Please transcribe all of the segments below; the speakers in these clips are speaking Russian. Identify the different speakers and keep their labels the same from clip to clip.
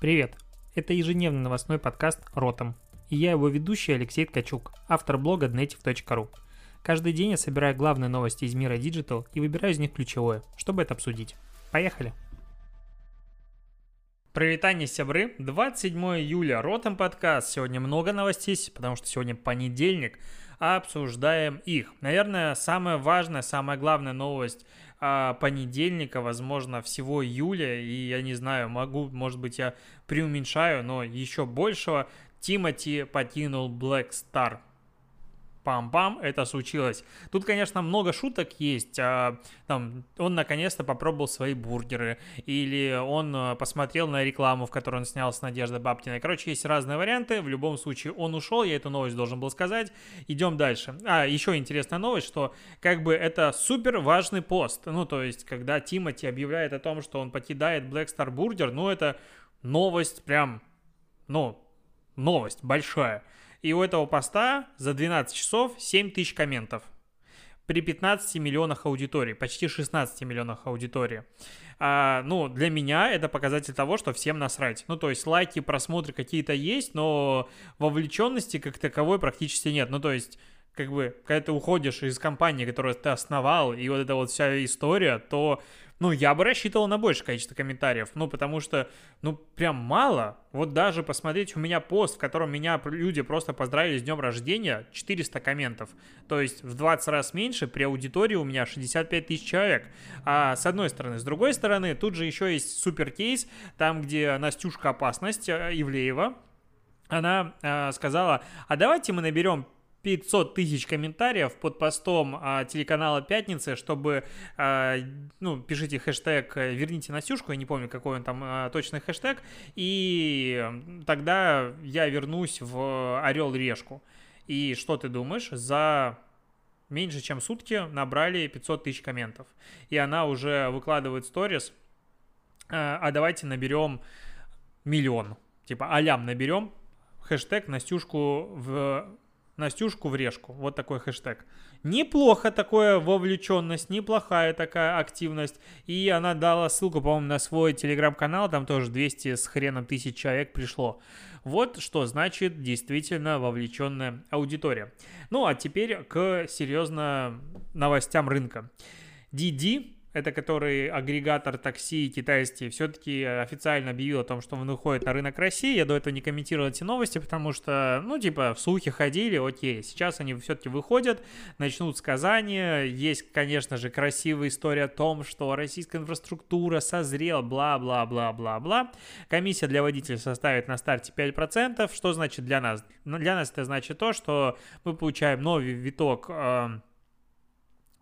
Speaker 1: Привет! Это ежедневный новостной подкаст «Ротом». И я его ведущий Алексей Ткачук, автор блога dnetiv.ru. Каждый день я собираю главные новости из мира Digital и выбираю из них ключевое, чтобы это обсудить. Поехали! Привитание, сябры! 27 июля, Ротом подкаст. Сегодня много новостей, потому что сегодня понедельник, обсуждаем их. Наверное, самая важная, самая главная новость а, понедельника, возможно, всего июля, и я не знаю, могу, может быть, я преуменьшаю, но еще большего, Тимати покинул Black Star пам-пам, это случилось. Тут, конечно, много шуток есть. А, там, он наконец-то попробовал свои бургеры, или он а, посмотрел на рекламу, в которой он снял с Надеждой Бабкиной. Короче, есть разные варианты. В любом случае, он ушел, я эту новость должен был сказать. Идем дальше. А, еще интересная новость, что как бы это супер важный пост. Ну, то есть, когда Тимати объявляет о том, что он покидает Black Star Burger, ну, это новость прям, ну, новость большая. И у этого поста за 12 часов 7 тысяч комментов. При 15 миллионах аудитории, почти 16 миллионах аудитории. А, ну, для меня это показатель того, что всем насрать. Ну, то есть лайки, просмотры какие-то есть, но вовлеченности как таковой практически нет. Ну, то есть как бы, когда ты уходишь из компании, которую ты основал, и вот эта вот вся история, то ну, я бы рассчитывал на большее количество комментариев, ну, потому что, ну, прям мало. Вот даже посмотреть, у меня пост, в котором меня люди просто поздравили с днем рождения, 400 комментов. То есть в 20 раз меньше, при аудитории у меня 65 тысяч человек. А с одной стороны. С другой стороны, тут же еще есть супер кейс, там, где Настюшка Опасность э, Ивлеева, она э, сказала, а давайте мы наберем 500 тысяч комментариев под постом а, телеканала «Пятница», чтобы, а, ну, пишите хэштег «Верните Настюшку», я не помню, какой он там а, точный хэштег, и тогда я вернусь в «Орел-решку». И что ты думаешь? За меньше чем сутки набрали 500 тысяч комментов. И она уже выкладывает сторис, а, а давайте наберем миллион. Типа, алям наберем, хэштег Настюшку в Настюшку в решку. Вот такой хэштег. Неплохо такое вовлеченность, неплохая такая активность. И она дала ссылку, по-моему, на свой телеграм-канал. Там тоже 200 с хреном тысяч человек пришло. Вот что значит действительно вовлеченная аудитория. Ну а теперь к серьезно новостям рынка. Didi это который агрегатор такси китайский, все-таки официально объявил о том, что он выходит на рынок России. Я до этого не комментировал эти новости, потому что, ну, типа, в слухи ходили, окей. Сейчас они все-таки выходят, начнут сказания. Есть, конечно же, красивая история о том, что российская инфраструктура созрела, бла-бла-бла-бла-бла. Комиссия для водителей составит на старте 5%. Что значит для нас? Ну, для нас это значит то, что мы получаем новый виток э,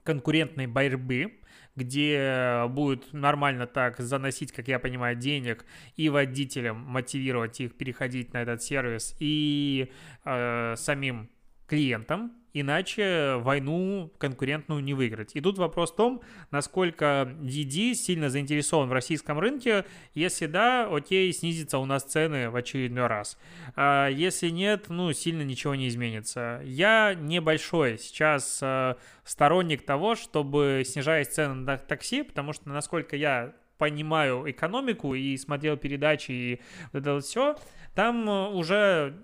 Speaker 1: конкурентной борьбы, где будет нормально так заносить, как я понимаю, денег и водителям мотивировать их переходить на этот сервис, и э, самим клиентам, иначе войну конкурентную не выиграть. И тут вопрос в том, насколько DD сильно заинтересован в российском рынке. Если да, окей, снизится у нас цены в очередной раз. А если нет, ну, сильно ничего не изменится. Я небольшой сейчас э, сторонник того, чтобы снижать цены на такси, потому что, насколько я понимаю экономику и смотрел передачи и вот это все, там э, уже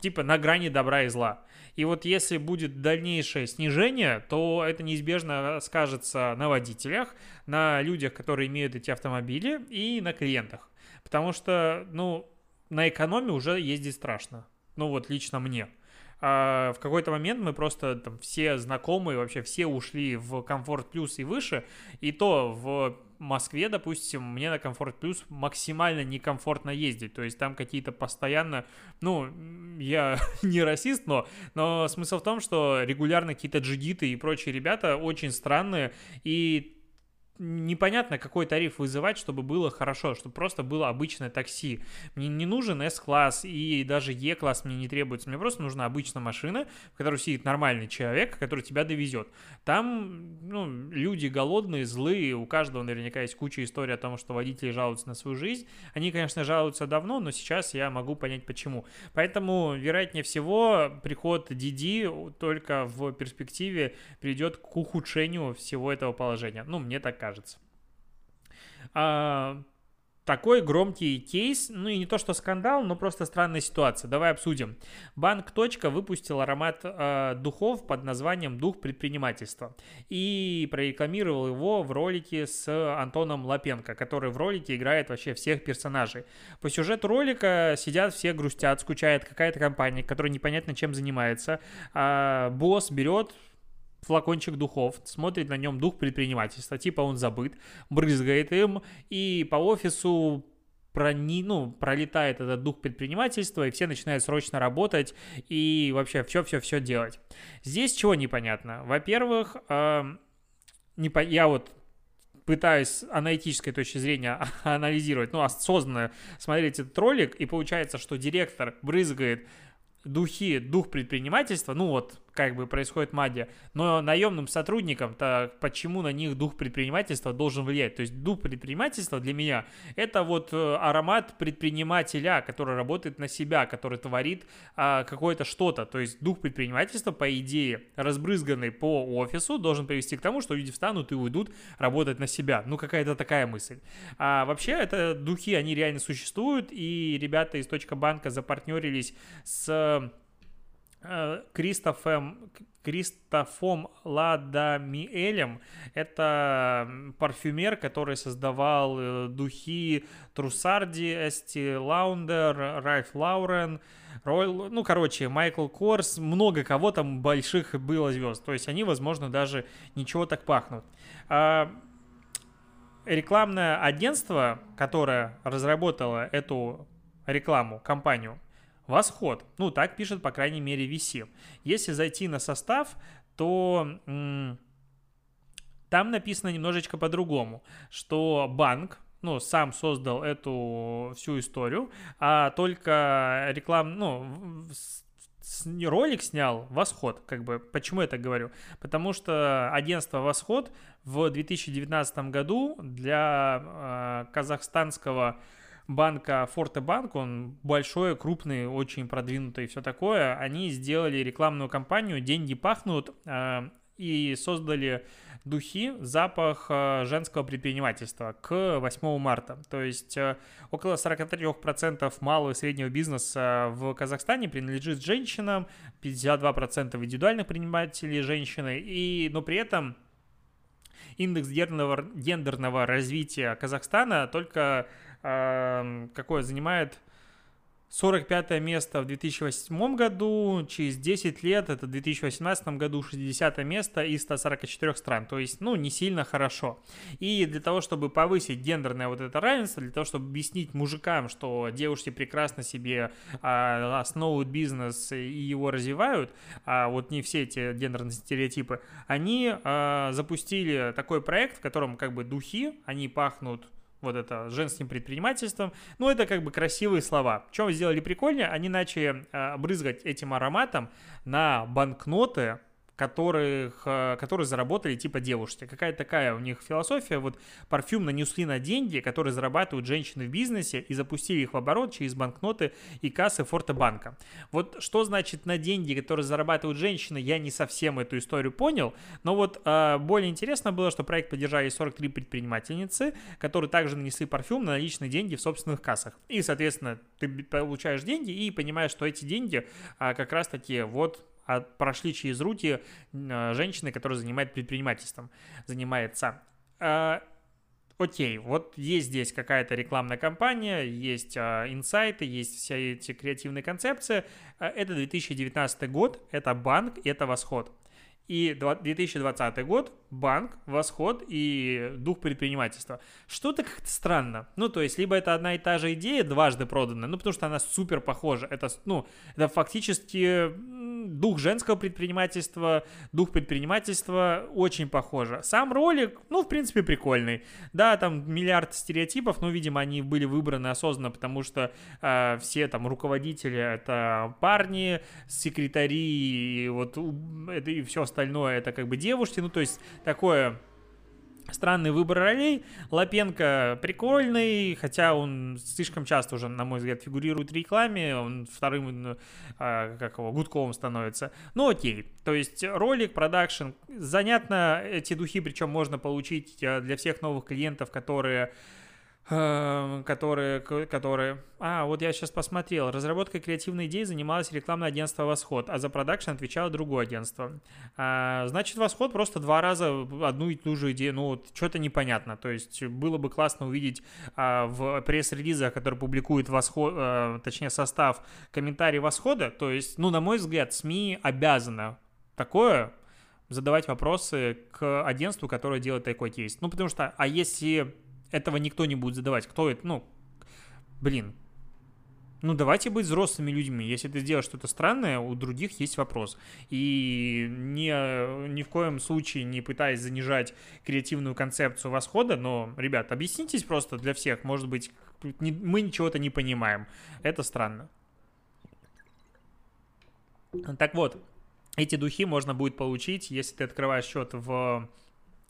Speaker 1: типа на грани добра и зла. И вот если будет дальнейшее снижение, то это неизбежно скажется на водителях, на людях, которые имеют эти автомобили, и на клиентах. Потому что, ну, на экономии уже ездить страшно. Ну вот лично мне. А в какой-то момент мы просто там все знакомые, вообще все ушли в комфорт плюс и выше, и то в Москве, допустим, мне на Комфорт Плюс максимально некомфортно ездить. То есть там какие-то постоянно, ну, я не расист, но, но смысл в том, что регулярно какие-то джигиты и прочие ребята очень странные, и непонятно, какой тариф вызывать, чтобы было хорошо, чтобы просто было обычное такси. Мне не нужен S-класс и даже E-класс мне не требуется. Мне просто нужна обычная машина, в которой сидит нормальный человек, который тебя довезет. Там ну, люди голодные, злые, у каждого наверняка есть куча историй о том, что водители жалуются на свою жизнь. Они, конечно, жалуются давно, но сейчас я могу понять почему. Поэтому, вероятнее всего, приход DD только в перспективе приведет к ухудшению всего этого положения. Ну, мне так кажется кажется. А, такой громкий кейс, ну и не то что скандал, но просто странная ситуация. Давай обсудим. Банк Точка выпустил аромат э, духов под названием «Дух предпринимательства» и прорекламировал его в ролике с Антоном Лапенко, который в ролике играет вообще всех персонажей. По сюжету ролика сидят все грустят, скучает какая-то компания, которая непонятно чем занимается. А босс берет флакончик духов, смотрит на нем дух предпринимательства, типа он забыт, брызгает им, и по офису прони, ну, пролетает этот дух предпринимательства, и все начинают срочно работать и вообще все-все-все делать. Здесь чего непонятно? Во-первых, э, не по... я вот пытаюсь аналитической точки зрения анализировать, ну, осознанно смотреть этот ролик, и получается, что директор брызгает духи, дух предпринимательства, ну вот, как бы происходит магия, но наемным сотрудникам-то почему на них дух предпринимательства должен влиять? То есть дух предпринимательства для меня это вот э, аромат предпринимателя, который работает на себя, который творит а, какое-то что-то. То есть дух предпринимательства, по идее, разбрызганный по офису, должен привести к тому, что люди встанут и уйдут работать на себя. Ну, какая-то такая мысль. А вообще, это духи, они реально существуют, и ребята из Точка Банка запартнерились с Кристофем, Кристофом Ладамиэлем. Это парфюмер, который создавал э, духи Трусарди, Эсти Лаундер, Райф Лаурен, Ройл, ну, короче, Майкл Корс, много кого там больших было звезд. То есть они, возможно, даже ничего так пахнут. А, рекламное агентство, которое разработало эту рекламу, компанию, Восход. Ну, так пишет, по крайней мере, VC. Если зайти на состав, то там написано немножечко по-другому, что банк, ну, сам создал эту всю историю, а только реклам, ну, ролик снял Восход, как бы, почему я так говорю? Потому что агентство Восход в 2019 году для э, казахстанского банка Форте Банк, он большой, крупный, очень продвинутый и все такое, они сделали рекламную кампанию «Деньги пахнут» э, и создали духи, запах э, женского предпринимательства к 8 марта. То есть э, около 43% малого и среднего бизнеса в Казахстане принадлежит женщинам, 52% индивидуальных предпринимателей женщины, и, но при этом индекс гендерного, гендерного развития Казахстана только какое занимает 45 место в 2008 году, через 10 лет, это в 2018 году 60 место из 144 стран, то есть, ну, не сильно хорошо. И для того, чтобы повысить гендерное вот это равенство, для того, чтобы объяснить мужикам, что девушки прекрасно себе а, основывают бизнес и его развивают, а вот не все эти гендерные стереотипы, они а, запустили такой проект, в котором как бы духи, они пахнут вот это женским предпринимательством. Ну, это как бы красивые слова. Чем сделали прикольнее? Они начали э, брызгать этим ароматом на банкноты которых, э, которые заработали типа девушки. Какая такая у них философия? Вот парфюм нанесли на деньги, которые зарабатывают женщины в бизнесе и запустили их в оборот через банкноты и кассы Форте-банка. Вот что значит на деньги, которые зарабатывают женщины, я не совсем эту историю понял, но вот э, более интересно было, что проект поддержали 43 предпринимательницы, которые также нанесли парфюм на наличные деньги в собственных кассах. И, соответственно, ты получаешь деньги и понимаешь, что эти деньги э, как раз-таки вот а прошли через руки а, женщины, которая занимает предпринимательством, занимается. А, окей, вот есть здесь какая-то рекламная кампания, есть а, инсайты, есть все эти креативные концепции. Это 2019 год, это банк, это восход. И 2020 год, банк, восход и дух предпринимательства. Что-то как-то странно. Ну, то есть, либо это одна и та же идея, дважды проданная, ну, потому что она супер похожа. Это, ну, это фактически дух женского предпринимательства, дух предпринимательства очень похоже. Сам ролик, ну, в принципе, прикольный. Да, там миллиард стереотипов, но, видимо, они были выбраны осознанно, потому что э, все там руководители это парни, секретари, и вот это и все остальное это как бы девушки, ну, то есть такое Странный выбор ролей. Лапенко прикольный, хотя он слишком часто уже, на мой взгляд, фигурирует в рекламе. Он вторым, э, как его, Гудковым становится. Ну окей. То есть ролик, продакшн. Занятно эти духи, причем можно получить э, для всех новых клиентов, которые которые, которые... А, вот я сейчас посмотрел. Разработкой креативной идеи занималось рекламное агентство «Восход», а за продакшн отвечало другое агентство. А, значит, «Восход» просто два раза одну и ту же идею. Ну, вот что-то непонятно. То есть было бы классно увидеть а, в пресс-релизах, который публикует «Восход», а, точнее, состав комментарий «Восхода». То есть, ну, на мой взгляд, СМИ обязаны такое задавать вопросы к агентству, которое делает такой кейс. Ну, потому что, а если этого никто не будет задавать. Кто это? Ну, блин. Ну, давайте быть взрослыми людьми. Если ты сделаешь что-то странное, у других есть вопрос. И ни, ни в коем случае не пытаясь занижать креативную концепцию восхода, но, ребят, объяснитесь просто для всех. Может быть, мы ничего-то не понимаем. Это странно. Так вот, эти духи можно будет получить, если ты открываешь счет в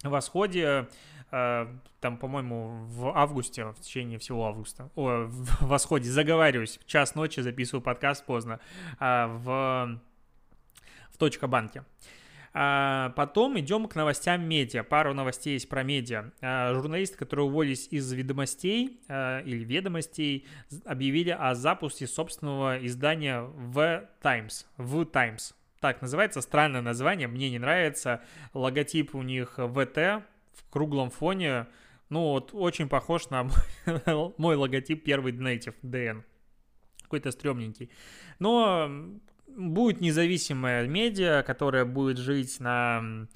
Speaker 1: восходе Э, там, по-моему, в августе, в течение всего августа, о, в восходе, заговариваюсь, в час ночи записываю подкаст поздно, э, в, в точка банке. А потом идем к новостям медиа. Пару новостей есть про медиа. Журналисты, которые уволились из ведомостей или ведомостей, объявили о запуске собственного издания в Times. В Times. Так называется, странное название, мне не нравится. Логотип у них ВТ, в круглом фоне, ну вот очень похож на мой, логотип первый Native DN. Какой-то стрёмненький. Но будет независимая медиа, которая будет жить на...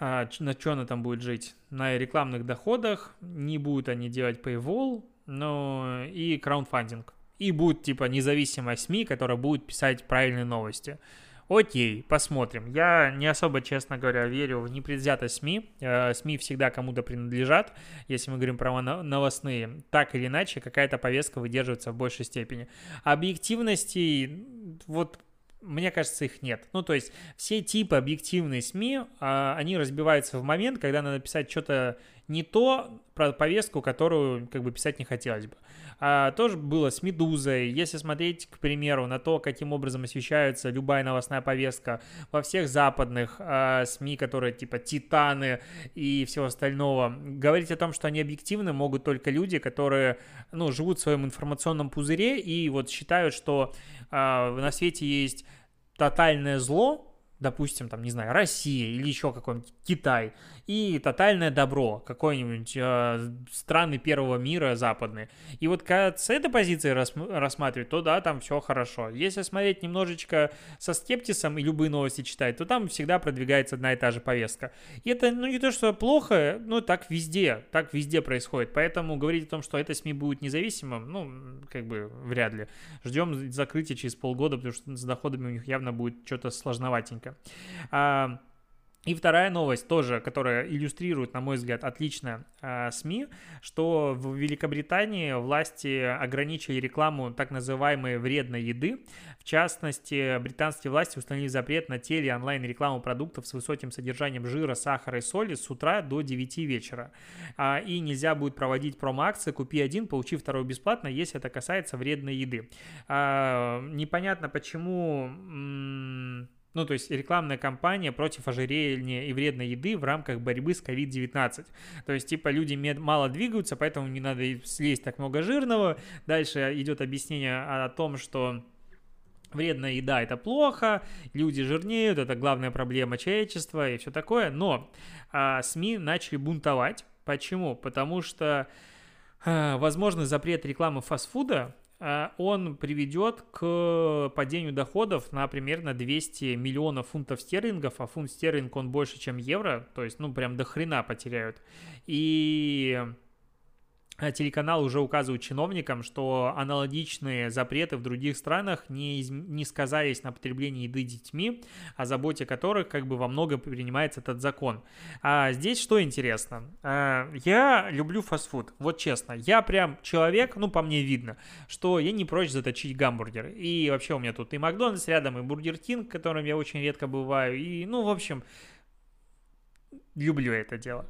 Speaker 1: А, на что она там будет жить? На рекламных доходах. Не будут они делать paywall, но и краундфандинг. И будет типа независимая СМИ, которая будет писать правильные новости. Окей, посмотрим. Я не особо, честно говоря, верю в непредвзятость СМИ. Э, СМИ всегда кому-то принадлежат, если мы говорим про новостные. Так или иначе, какая-то повестка выдерживается в большей степени. Объективности, вот мне кажется, их нет. Ну, то есть все типы объективной СМИ, а, они разбиваются в момент, когда надо писать что-то не то про повестку, которую как бы писать не хотелось бы а, тоже было с «Медузой». Если смотреть, к примеру, на то, каким образом освещается любая новостная повестка во всех западных а, СМИ, которые типа «Титаны» и всего остального, говорить о том, что они объективны, могут только люди, которые, ну, живут в своем информационном пузыре и вот считают, что а, на свете есть тотальное зло, допустим, там, не знаю, Россия или еще какой-нибудь Китай, и тотальное добро, какой-нибудь э, страны первого мира западные. И вот когда с этой позиции рас, рассматривать, то да, там все хорошо. Если смотреть немножечко со скептисом и любые новости читать, то там всегда продвигается одна и та же повестка. И это, ну, не то, что плохо, но так везде, так везде происходит. Поэтому говорить о том, что это СМИ будет независимым, ну, как бы вряд ли. Ждем закрытия через полгода, потому что с доходами у них явно будет что-то сложноватенько. А, и вторая новость тоже, которая иллюстрирует, на мой взгляд, отлично э, СМИ, что в Великобритании власти ограничили рекламу так называемой вредной еды. В частности, британские власти установили запрет на теле онлайн-рекламу продуктов с высоким содержанием жира, сахара и соли с утра до 9 вечера. А, и нельзя будет проводить промо-акции «Купи один, получи второй бесплатно», если это касается вредной еды. А, непонятно, почему ну, то есть рекламная кампания против ожирения и вредной еды в рамках борьбы с COVID-19. То есть, типа, люди мало двигаются, поэтому не надо слезть так много жирного. Дальше идет объяснение о том, что вредная еда это плохо, люди жирнеют, это главная проблема человечества и все такое. Но а, СМИ начали бунтовать. Почему? Потому что а, возможный запрет рекламы фастфуда он приведет к падению доходов на примерно 200 миллионов фунтов стерлингов, а фунт стерлинг он больше, чем евро, то есть, ну, прям до хрена потеряют. И Э, телеканал уже указывают чиновникам, что аналогичные запреты в других странах не, из... не сказались на потреблении еды детьми, о заботе которых как бы во многом принимается этот закон. А здесь что интересно? А, я люблю фастфуд, вот честно. Я прям человек, ну по мне видно, что я не прочь заточить гамбургер. И вообще у меня тут и Макдональдс рядом, и Бургер Кинг, которым я очень редко бываю. И, ну, в общем, люблю это дело.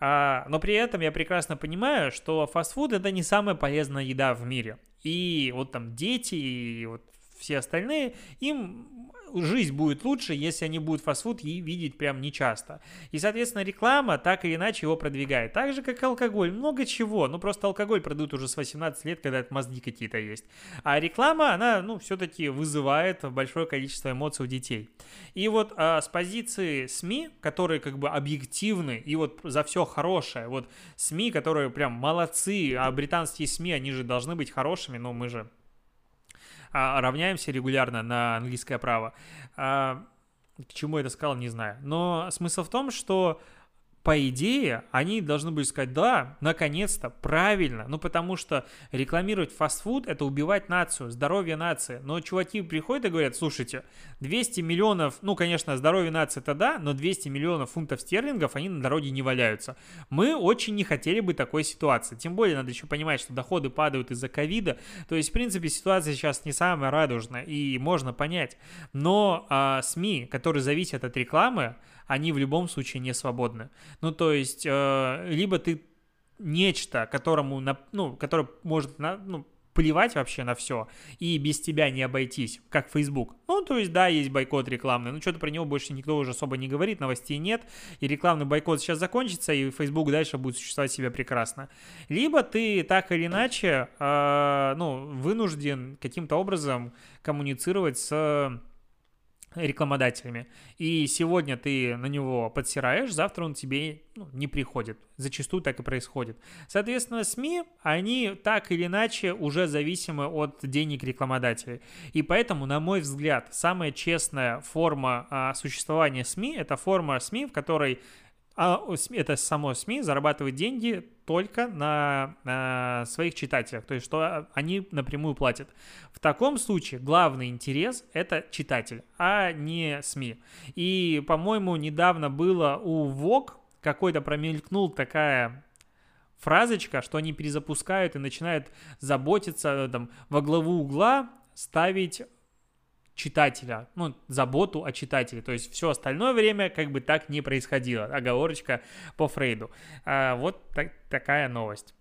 Speaker 1: А, но при этом я прекрасно понимаю, что фастфуд это не самая полезная еда в мире. И вот там дети, и вот все остальные, им жизнь будет лучше, если они будут фастфуд и видеть прям нечасто. И, соответственно, реклама так или иначе его продвигает. Так же, как алкоголь. Много чего. Ну, просто алкоголь продают уже с 18 лет, когда это мозги какие-то есть. А реклама, она, ну, все-таки вызывает большое количество эмоций у детей. И вот а, с позиции СМИ, которые как бы объективны и вот за все хорошее, вот СМИ, которые прям молодцы, а британские СМИ, они же должны быть хорошими, но мы же равняемся регулярно на английское право. А, к чему я это сказал, не знаю. Но смысл в том, что по идее, они должны были сказать, да, наконец-то, правильно, ну потому что рекламировать фастфуд – это убивать нацию, здоровье нации. Но чуваки приходят и говорят, слушайте, 200 миллионов, ну, конечно, здоровье нации – это да, но 200 миллионов фунтов стерлингов, они на дороге не валяются. Мы очень не хотели бы такой ситуации. Тем более, надо еще понимать, что доходы падают из-за ковида. То есть, в принципе, ситуация сейчас не самая радужная, и можно понять. Но а, СМИ, которые зависят от рекламы, они в любом случае не свободны. Ну, то есть, э, либо ты нечто, которому, на, ну, которое может, на, ну, плевать вообще на все, и без тебя не обойтись, как Facebook. Ну, то есть, да, есть бойкот рекламный, но что-то про него больше никто уже особо не говорит, новостей нет, и рекламный бойкот сейчас закончится, и Facebook дальше будет существовать себя прекрасно. Либо ты так или иначе, э, ну, вынужден каким-то образом коммуницировать с рекламодателями. И сегодня ты на него подсираешь, завтра он тебе ну, не приходит. Зачастую так и происходит. Соответственно, СМИ, они так или иначе уже зависимы от денег рекламодателей. И поэтому, на мой взгляд, самая честная форма а, существования СМИ – это форма СМИ, в которой а это само СМИ зарабатывает деньги только на, на своих читателях, то есть что они напрямую платят. В таком случае главный интерес – это читатель, а не СМИ. И, по-моему, недавно было у Vogue, какой-то промелькнул такая фразочка, что они перезапускают и начинают заботиться там, во главу угла ставить читателя, ну, заботу о читателе. То есть все остальное время как бы так не происходило. Оговорочка по Фрейду. А, вот так, такая новость.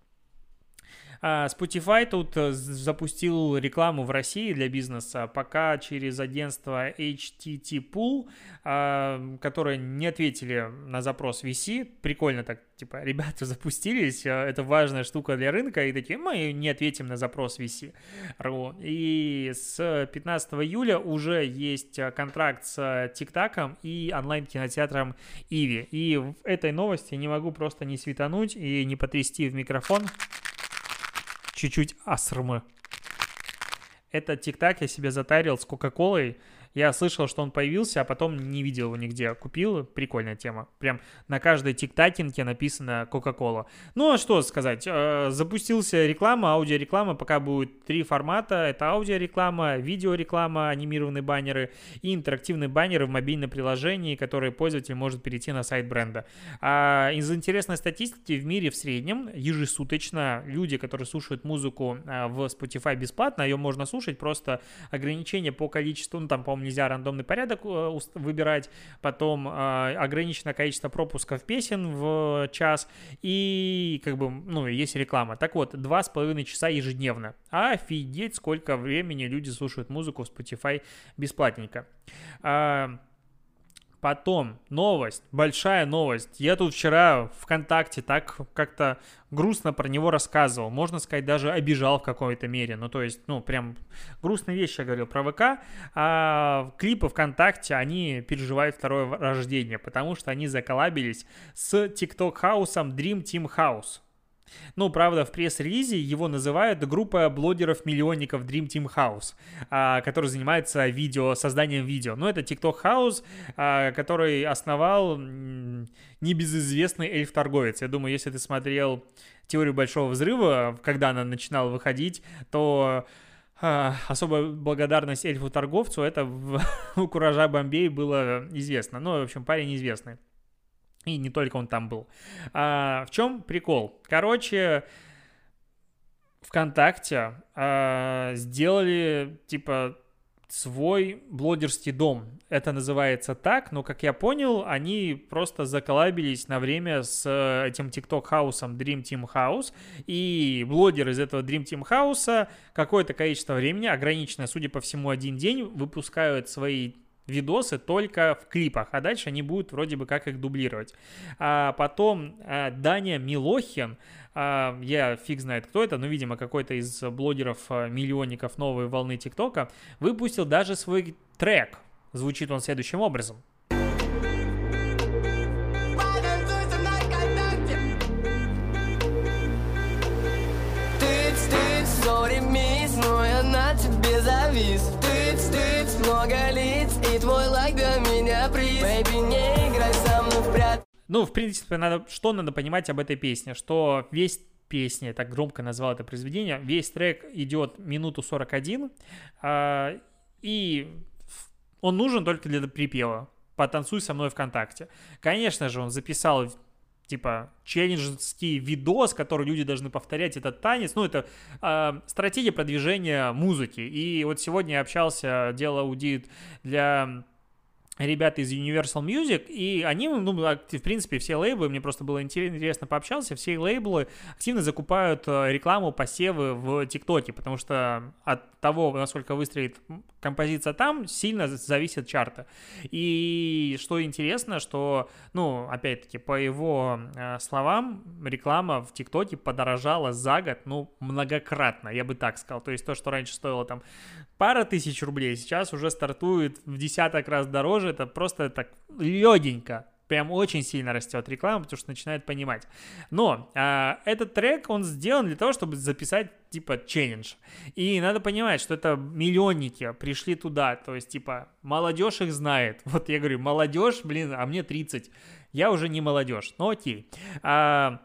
Speaker 1: А, Spotify тут э, запустил рекламу в России для бизнеса, пока через агентство HTT Pool, а, которые не ответили на запрос VC. Прикольно так, типа, ребята запустились, э, это важная штука для рынка, и такие, мы не ответим на запрос VC. И с 15 июля уже есть э, контракт с ТикТаком и онлайн-кинотеатром Иви. И в этой новости не могу просто не светануть и не потрясти в микрофон чуть-чуть асрмы. Этот тик-так я себе затарил с Кока-Колой я слышал, что он появился, а потом не видел его нигде. Купил, прикольная тема. Прям на каждой тиктакинке написано Coca-Cola. Ну, а что сказать, э, запустился реклама, аудиореклама, пока будет три формата. Это аудиореклама, видеореклама, анимированные баннеры и интерактивные баннеры в мобильном приложении, которые пользователь может перейти на сайт бренда. А из интересной статистики в мире в среднем ежесуточно люди, которые слушают музыку э, в Spotify бесплатно, ее можно слушать, просто ограничение по количеству, ну там, по-моему, нельзя рандомный порядок э, выбирать, потом э, ограниченное количество пропусков песен в час, и как бы, ну, есть реклама. Так вот, два с половиной часа ежедневно. Офигеть, сколько времени люди слушают музыку в Spotify бесплатненько. Потом, новость, большая новость. Я тут вчера ВКонтакте так как-то грустно про него рассказывал. Можно сказать, даже обижал в какой-то мере. Ну, то есть, ну, прям грустные вещи я говорил про ВК. А клипы ВКонтакте, они переживают второе рождение, потому что они заколабились с TikTok хаусом Dream Team House. Ну, правда, в пресс-релизе его называют группа блогеров-миллионников Dream Team House, а, который занимается видео, созданием видео. Но это TikTok House, а, который основал небезызвестный эльф-торговец. Я думаю, если ты смотрел «Теорию Большого Взрыва», когда она начинала выходить, то а, особая благодарность эльфу-торговцу, это в, у Куража Бомбей было известно. Ну, в общем, парень известный. И не только он там был. А, в чем прикол? Короче, ВКонтакте а, сделали, типа, свой блогерский дом. Это называется так, но, как я понял, они просто заколабились на время с э, этим TikTok-хаусом Dream Team House, и блогеры из этого Dream Team House какое-то количество времени, ограниченное, судя по всему, один день, выпускают свои видосы только в клипах, а дальше они будут вроде бы как их дублировать. А потом а, Даня Милохин, а, я фиг знает кто это, но, видимо, какой-то из блогеров-миллионников а, новой волны ТикТока, выпустил даже свой трек. Звучит он следующим образом. Ну, в принципе, надо, что надо понимать об этой песне, что весь песня, так громко назвал это произведение, весь трек идет минуту 41, э, и он нужен только для припева. Потанцуй со мной ВКонтакте. Конечно же, он записал типа челленджский видос, который люди должны повторять, этот танец, ну, это э, стратегия продвижения музыки. И вот сегодня я общался, делал аудит для ребята из Universal Music, и они, ну, в принципе, все лейблы, мне просто было интересно пообщался, все лейблы активно закупают э, рекламу, посевы в ТикТоке, потому что от того, насколько выстрелит композиция там, сильно зависит чарта. И что интересно, что, ну, опять-таки, по его э, словам, реклама в ТикТоке подорожала за год, ну, многократно, я бы так сказал. То есть то, что раньше стоило там пара тысяч рублей, сейчас уже стартует в десяток раз дороже, это просто так легенько прям очень сильно растет реклама, потому что начинает понимать. Но а, этот трек, он сделан для того, чтобы записать, типа, челлендж. И надо понимать, что это миллионники пришли туда, то есть, типа, молодежь их знает. Вот я говорю, молодежь, блин, а мне 30. Я уже не молодежь, но окей. А,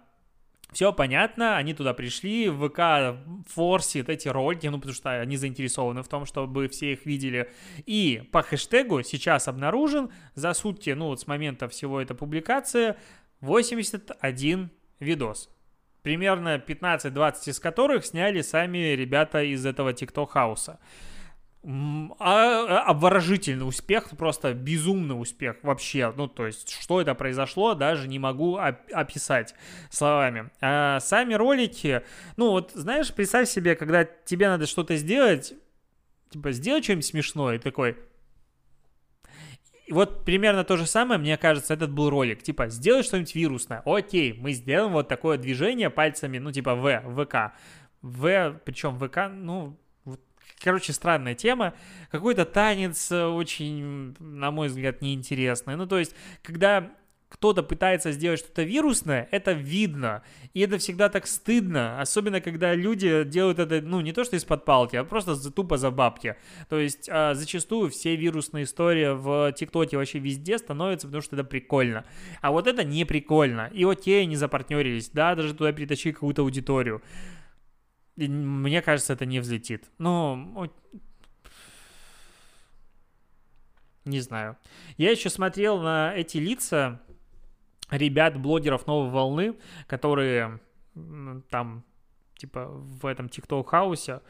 Speaker 1: все понятно, они туда пришли, ВК форсит эти ролики, ну, потому что они заинтересованы в том, чтобы все их видели. И по хэштегу сейчас обнаружен за сутки, ну, вот с момента всего этой публикации, 81 видос. Примерно 15-20 из которых сняли сами ребята из этого TikTok хауса. А, а, обворожительный успех, просто безумный успех вообще. Ну, то есть, что это произошло, даже не могу описать словами. А сами ролики, ну, вот, знаешь, представь себе, когда тебе надо что-то сделать, типа, сделать что-нибудь смешное, и такой... И вот примерно то же самое, мне кажется, этот был ролик. Типа, сделай что-нибудь вирусное. Окей, мы сделаем вот такое движение пальцами, ну, типа, В, ВК. В, причем ВК, ну, Короче, странная тема. Какой-то танец э, очень, на мой взгляд, неинтересный. Ну, то есть, когда кто-то пытается сделать что-то вирусное, это видно. И это всегда так стыдно, особенно когда люди делают это, ну, не то что из-под палки, а просто за, тупо за бабки. То есть а, зачастую все вирусные истории в ТикТоке вообще везде становятся, потому что это прикольно. А вот это не прикольно. И те не запартнерились, да, даже туда притащили какую-то аудиторию. Мне кажется, это не взлетит. Ну, не знаю. Я еще смотрел на эти лица ребят, блогеров новой волны, которые там, типа, в этом тикток-хаусе.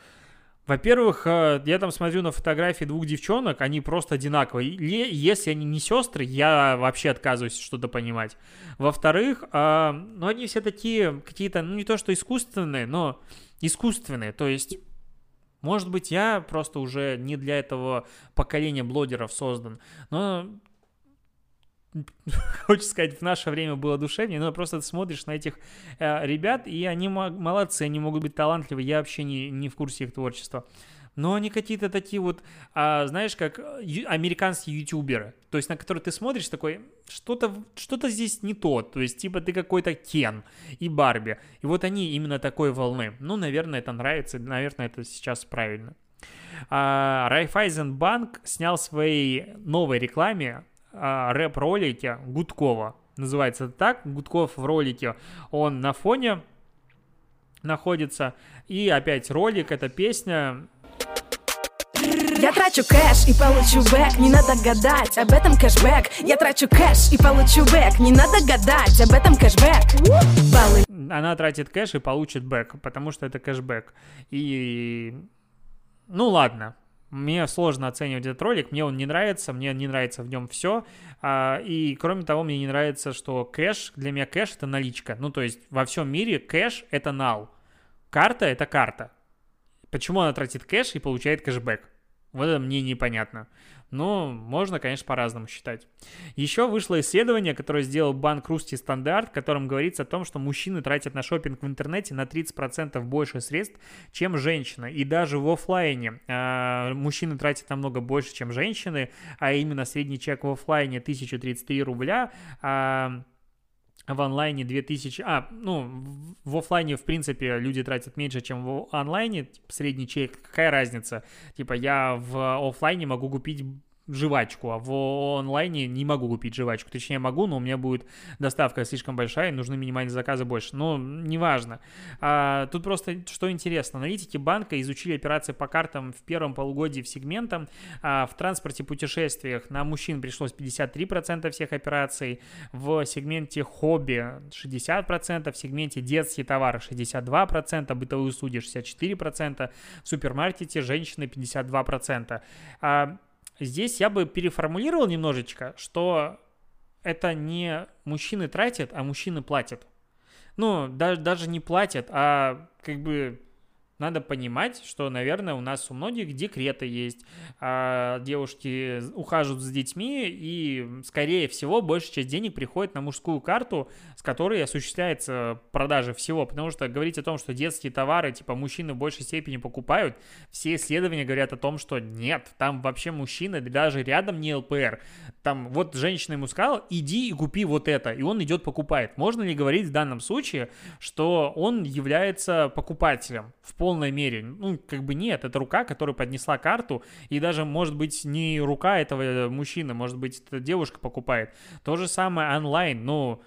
Speaker 1: Во-первых, э, я там смотрю на фотографии двух девчонок, они просто одинаковые. Если они не сестры, я вообще отказываюсь что-то понимать. Во-вторых, э, ну они все такие какие-то, ну не то что искусственные, но искусственные. То есть, может быть, я просто уже не для этого поколения блогеров создан. Но хочется сказать, в наше время было душевнее, но просто ты смотришь на этих э, ребят, и они молодцы, они могут быть талантливы, я вообще не, не в курсе их творчества но они какие-то такие вот, а, знаешь, как американские ютуберы, то есть на которые ты смотришь такой, что-то что здесь не то, то есть типа ты какой-то Кен и Барби, и вот они именно такой волны. Ну, наверное, это нравится, наверное, это сейчас правильно. А, Райфайзенбанк снял в своей новой рекламе а, рэп-ролике Гудкова. Называется это так. Гудков в ролике, он на фоне находится. И опять ролик, это песня
Speaker 2: я трачу кэш и получу back, не надо гадать, об этом кэшбэк Я трачу кэш и получу back, не надо гадать, об этом кэшбэк
Speaker 1: Баллы. Она тратит кэш и получит back, потому что это кэшбэк И... Ну ладно, мне сложно оценивать этот ролик, мне он не нравится, мне не нравится в нем все, а, и кроме того, мне не нравится, что кэш, для меня кэш это наличка, ну то есть во всем мире кэш это нал, карта это карта. Почему она тратит кэш и получает кэшбэк? Вот это мне непонятно. Но можно, конечно, по-разному считать. Еще вышло исследование, которое сделал банк Русти Стандарт, в котором говорится о том, что мужчины тратят на шопинг в интернете на 30% больше средств, чем женщины. И даже в офлайне э, мужчины тратят намного больше, чем женщины, а именно средний чек в офлайне 1033 рубля, а в онлайне 2000... А, ну, в офлайне, в принципе, люди тратят меньше, чем в онлайне. Средний чек, какая разница? Типа, я в офлайне могу купить жвачку, а в онлайне не могу купить жвачку. Точнее, могу, но у меня будет доставка слишком большая, и нужны минимальные заказы больше. Но неважно. А, тут просто что интересно. Аналитики банка изучили операции по картам в первом полугодии в сегментам. А, в транспорте путешествиях на мужчин пришлось 53% всех операций, в сегменте хобби 60%, в сегменте детские товары 62%, бытовые услуги 64%, в супермаркете женщины 52%. А, Здесь я бы переформулировал немножечко, что это не мужчины тратят, а мужчины платят. Ну, даже, даже не платят, а как бы надо понимать, что, наверное, у нас у многих декреты есть, а девушки ухаживают за детьми, и, скорее всего, большая часть денег приходит на мужскую карту, с которой осуществляется продажа всего, потому что говорить о том, что детские товары, типа, мужчины в большей степени покупают, все исследования говорят о том, что нет, там вообще мужчины даже рядом не ЛПР, там вот женщина ему сказала, иди и купи вот это, и он идет покупает. Можно ли говорить в данном случае, что он является покупателем в полном полной мере. Ну, как бы нет, это рука, которая поднесла карту, и даже, может быть, не рука этого мужчины, может быть, это девушка покупает. То же самое онлайн, ну,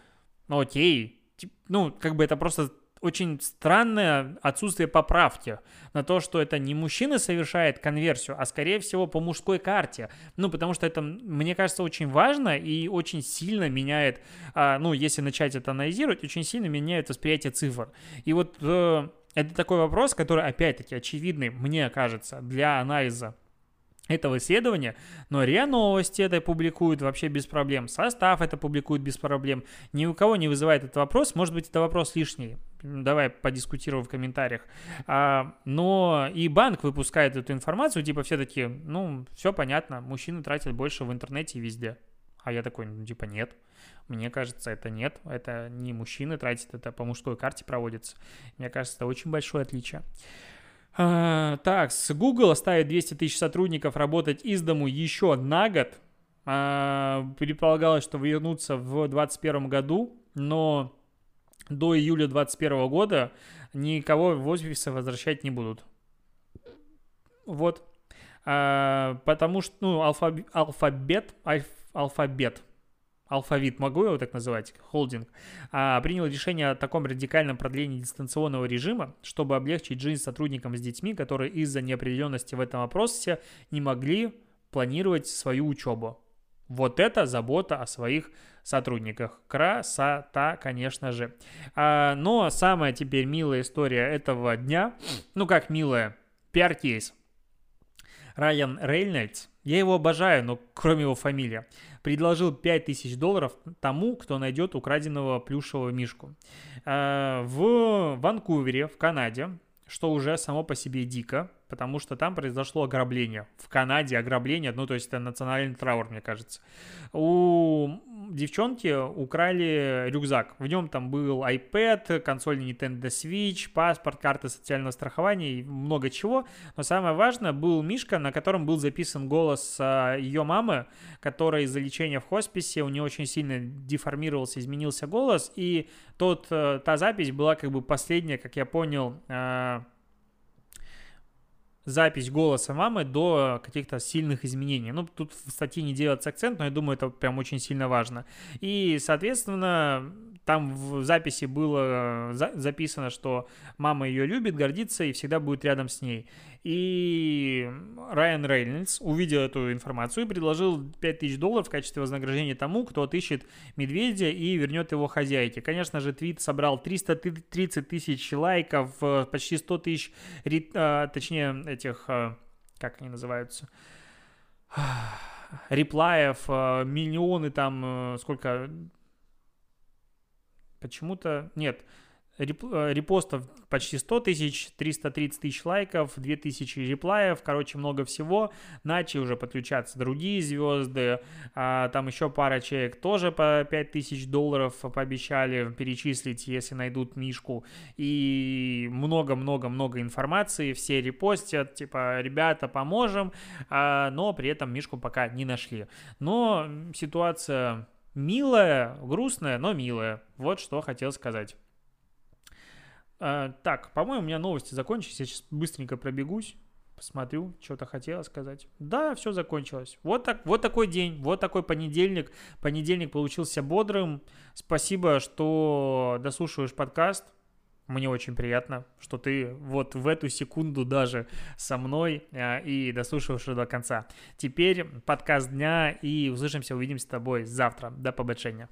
Speaker 1: ну окей, ну, как бы это просто очень странное отсутствие поправки на то, что это не мужчина совершает конверсию, а скорее всего по мужской карте. Ну, потому что это, мне кажется, очень важно и очень сильно меняет, а, ну, если начать это анализировать, очень сильно меняет восприятие цифр. И вот э, это такой вопрос, который, опять-таки, очевидный, мне кажется, для анализа этого исследования, но РИА Новости это публикуют вообще без проблем, состав это публикует без проблем, ни у кого не вызывает этот вопрос, может быть, это вопрос лишний, давай подискутируем в комментариях, а, но и банк выпускает эту информацию, типа все таки ну, все понятно, мужчины тратят больше в интернете и везде, а я такой, ну, типа нет, мне кажется, это нет. Это не мужчины тратят, это по мужской карте проводится. Мне кажется, это очень большое отличие. А, так, с Google оставит 200 тысяч сотрудников работать из дому еще на год. А, предполагалось, что вернутся в 2021 году, но до июля 2021 года никого в офисы возвращать не будут. Вот. А, потому что, ну, алфабет, алфабет алфавит, могу его так называть, холдинг, а, принял решение о таком радикальном продлении дистанционного режима, чтобы облегчить жизнь сотрудникам с детьми, которые из-за неопределенности в этом вопросе не могли планировать свою учебу. Вот это забота о своих сотрудниках. Красота, конечно же. А, но самая теперь милая история этого дня, ну как милая, пиар-кейс. Райан Рейнольдс, я его обожаю, но кроме его фамилии, предложил 5000 долларов тому, кто найдет украденного плюшевого мишку. Э, в Ванкувере, в Канаде, что уже само по себе дико, потому что там произошло ограбление. В Канаде ограбление, ну, то есть это национальный траур, мне кажется. У девчонки украли рюкзак. В нем там был iPad, консоль Nintendo Switch, паспорт, карта социального страхования и много чего. Но самое важное, был Мишка, на котором был записан голос а, ее мамы, которая из-за лечения в хосписе, у нее очень сильно деформировался, изменился голос. И тот, э, та запись была как бы последняя, как я понял, а, запись голоса мамы до каких-то сильных изменений. Ну, тут в статье не делается акцент, но я думаю, это прям очень сильно важно. И, соответственно, там в записи было записано, что мама ее любит, гордится и всегда будет рядом с ней. И Райан Рейнольдс увидел эту информацию и предложил 5000 долларов в качестве вознаграждения тому, кто отыщет медведя и вернет его хозяйке. Конечно же, твит собрал 330 тысяч лайков, почти 100 тысяч, а, точнее, этих а, как они называются, реплаев, э, миллионы там, э, сколько, почему-то, нет, Э, репостов почти 100 тысяч, 330 тысяч лайков, 2000 реплаев, короче, много всего. Начали уже подключаться другие звезды, а, там еще пара человек тоже по 5000 долларов пообещали перечислить, если найдут Мишку. И много-много-много информации, все репостят, типа, ребята, поможем, а, но при этом Мишку пока не нашли. Но ситуация милая, грустная, но милая. Вот что хотел сказать. А, так, по-моему, у меня новости закончились. Я сейчас быстренько пробегусь, посмотрю, что-то хотела сказать. Да, все закончилось. Вот, так, вот такой день, вот такой понедельник. Понедельник получился бодрым. Спасибо, что дослушиваешь подкаст. Мне очень приятно, что ты вот в эту секунду даже со мной а, и дослушиваешь до конца. Теперь подкаст дня и услышимся, увидимся с тобой завтра. До побочения.